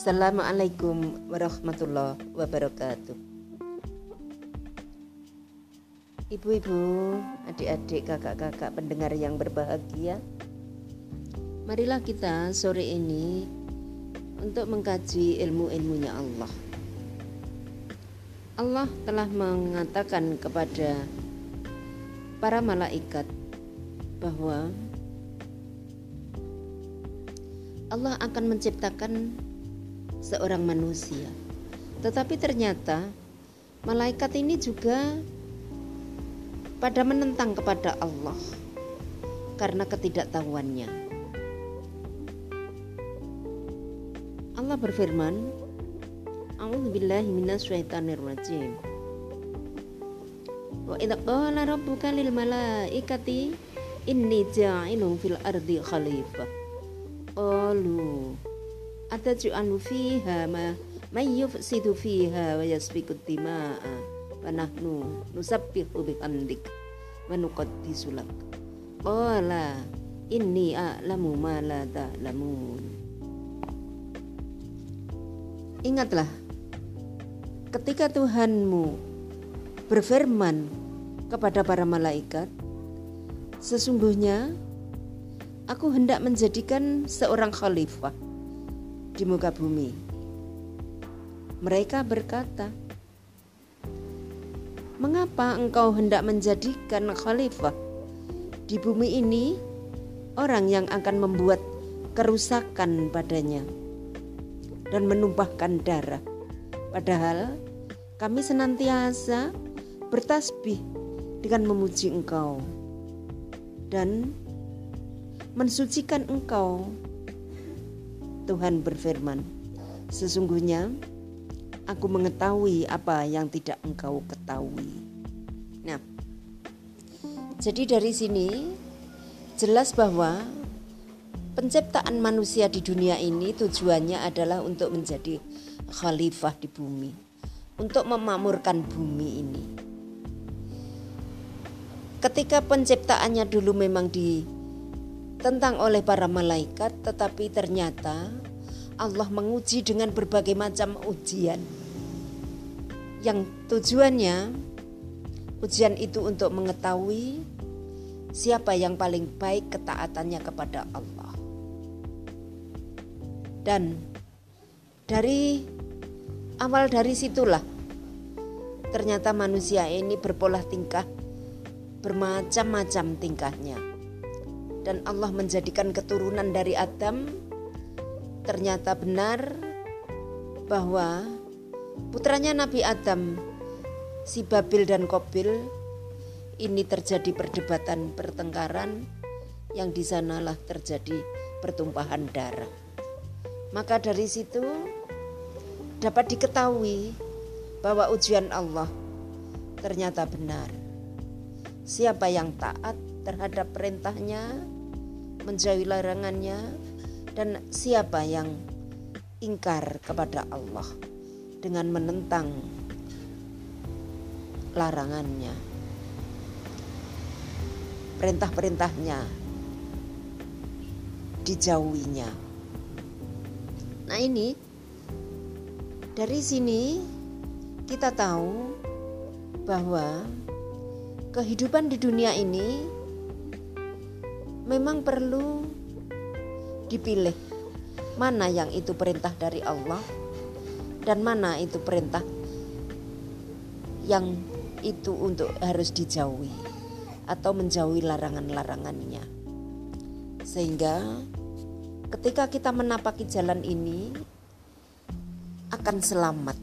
Assalamualaikum warahmatullahi wabarakatuh. Ibu-ibu, adik-adik, kakak-kakak pendengar yang berbahagia, marilah kita sore ini untuk mengkaji ilmu-ilmunya Allah. Allah telah mengatakan kepada para malaikat bahwa Allah akan menciptakan seorang manusia. Tetapi ternyata malaikat ini juga pada menentang kepada Allah karena ketidaktahuannya. Allah berfirman, A'udzubillahi minasyaitonirrajim. Wa idza qala rabbuka lil malaikati inni ja'ilun fil ardi khalifah. Qalu ataj'alu fiha ma may yufsidu fiha wa yasfiku dima'a wa nahnu nusabbihu bihamdik wa nuqaddisu lak. Qala inni a'lamu ma la ta'lamun. Ingatlah ketika Tuhanmu berfirman kepada para malaikat, sesungguhnya aku hendak menjadikan seorang khalifah di muka bumi. Mereka berkata, "Mengapa engkau hendak menjadikan khalifah di bumi ini orang yang akan membuat kerusakan padanya dan menumpahkan darah? Padahal kami senantiasa bertasbih dengan memuji engkau dan mensucikan engkau." Tuhan berfirman, "Sesungguhnya aku mengetahui apa yang tidak engkau ketahui." Nah, jadi dari sini jelas bahwa penciptaan manusia di dunia ini tujuannya adalah untuk menjadi khalifah di bumi, untuk memakmurkan bumi ini. Ketika penciptaannya dulu memang ditentang oleh para malaikat, tetapi ternyata Allah menguji dengan berbagai macam ujian. Yang tujuannya ujian itu untuk mengetahui siapa yang paling baik ketaatannya kepada Allah. Dan dari awal dari situlah ternyata manusia ini berpola tingkah bermacam-macam tingkahnya. Dan Allah menjadikan keturunan dari Adam ternyata benar bahwa putranya Nabi Adam si Babil dan Kobil ini terjadi perdebatan pertengkaran yang di sanalah terjadi pertumpahan darah. Maka dari situ dapat diketahui bahwa ujian Allah ternyata benar. Siapa yang taat terhadap perintahnya, menjauhi larangannya, dan siapa yang ingkar kepada Allah dengan menentang larangannya, perintah-perintahnya dijauhinya. Nah ini dari sini kita tahu bahwa kehidupan di dunia ini memang perlu dipilih mana yang itu perintah dari Allah dan mana itu perintah yang itu untuk harus dijauhi atau menjauhi larangan-larangannya. Sehingga ketika kita menapaki jalan ini akan selamat,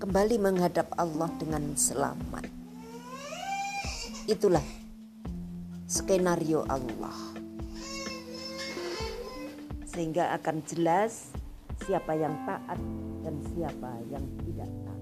kembali menghadap Allah dengan selamat. Itulah skenario Allah. Sehingga akan jelas siapa yang taat dan siapa yang tidak taat.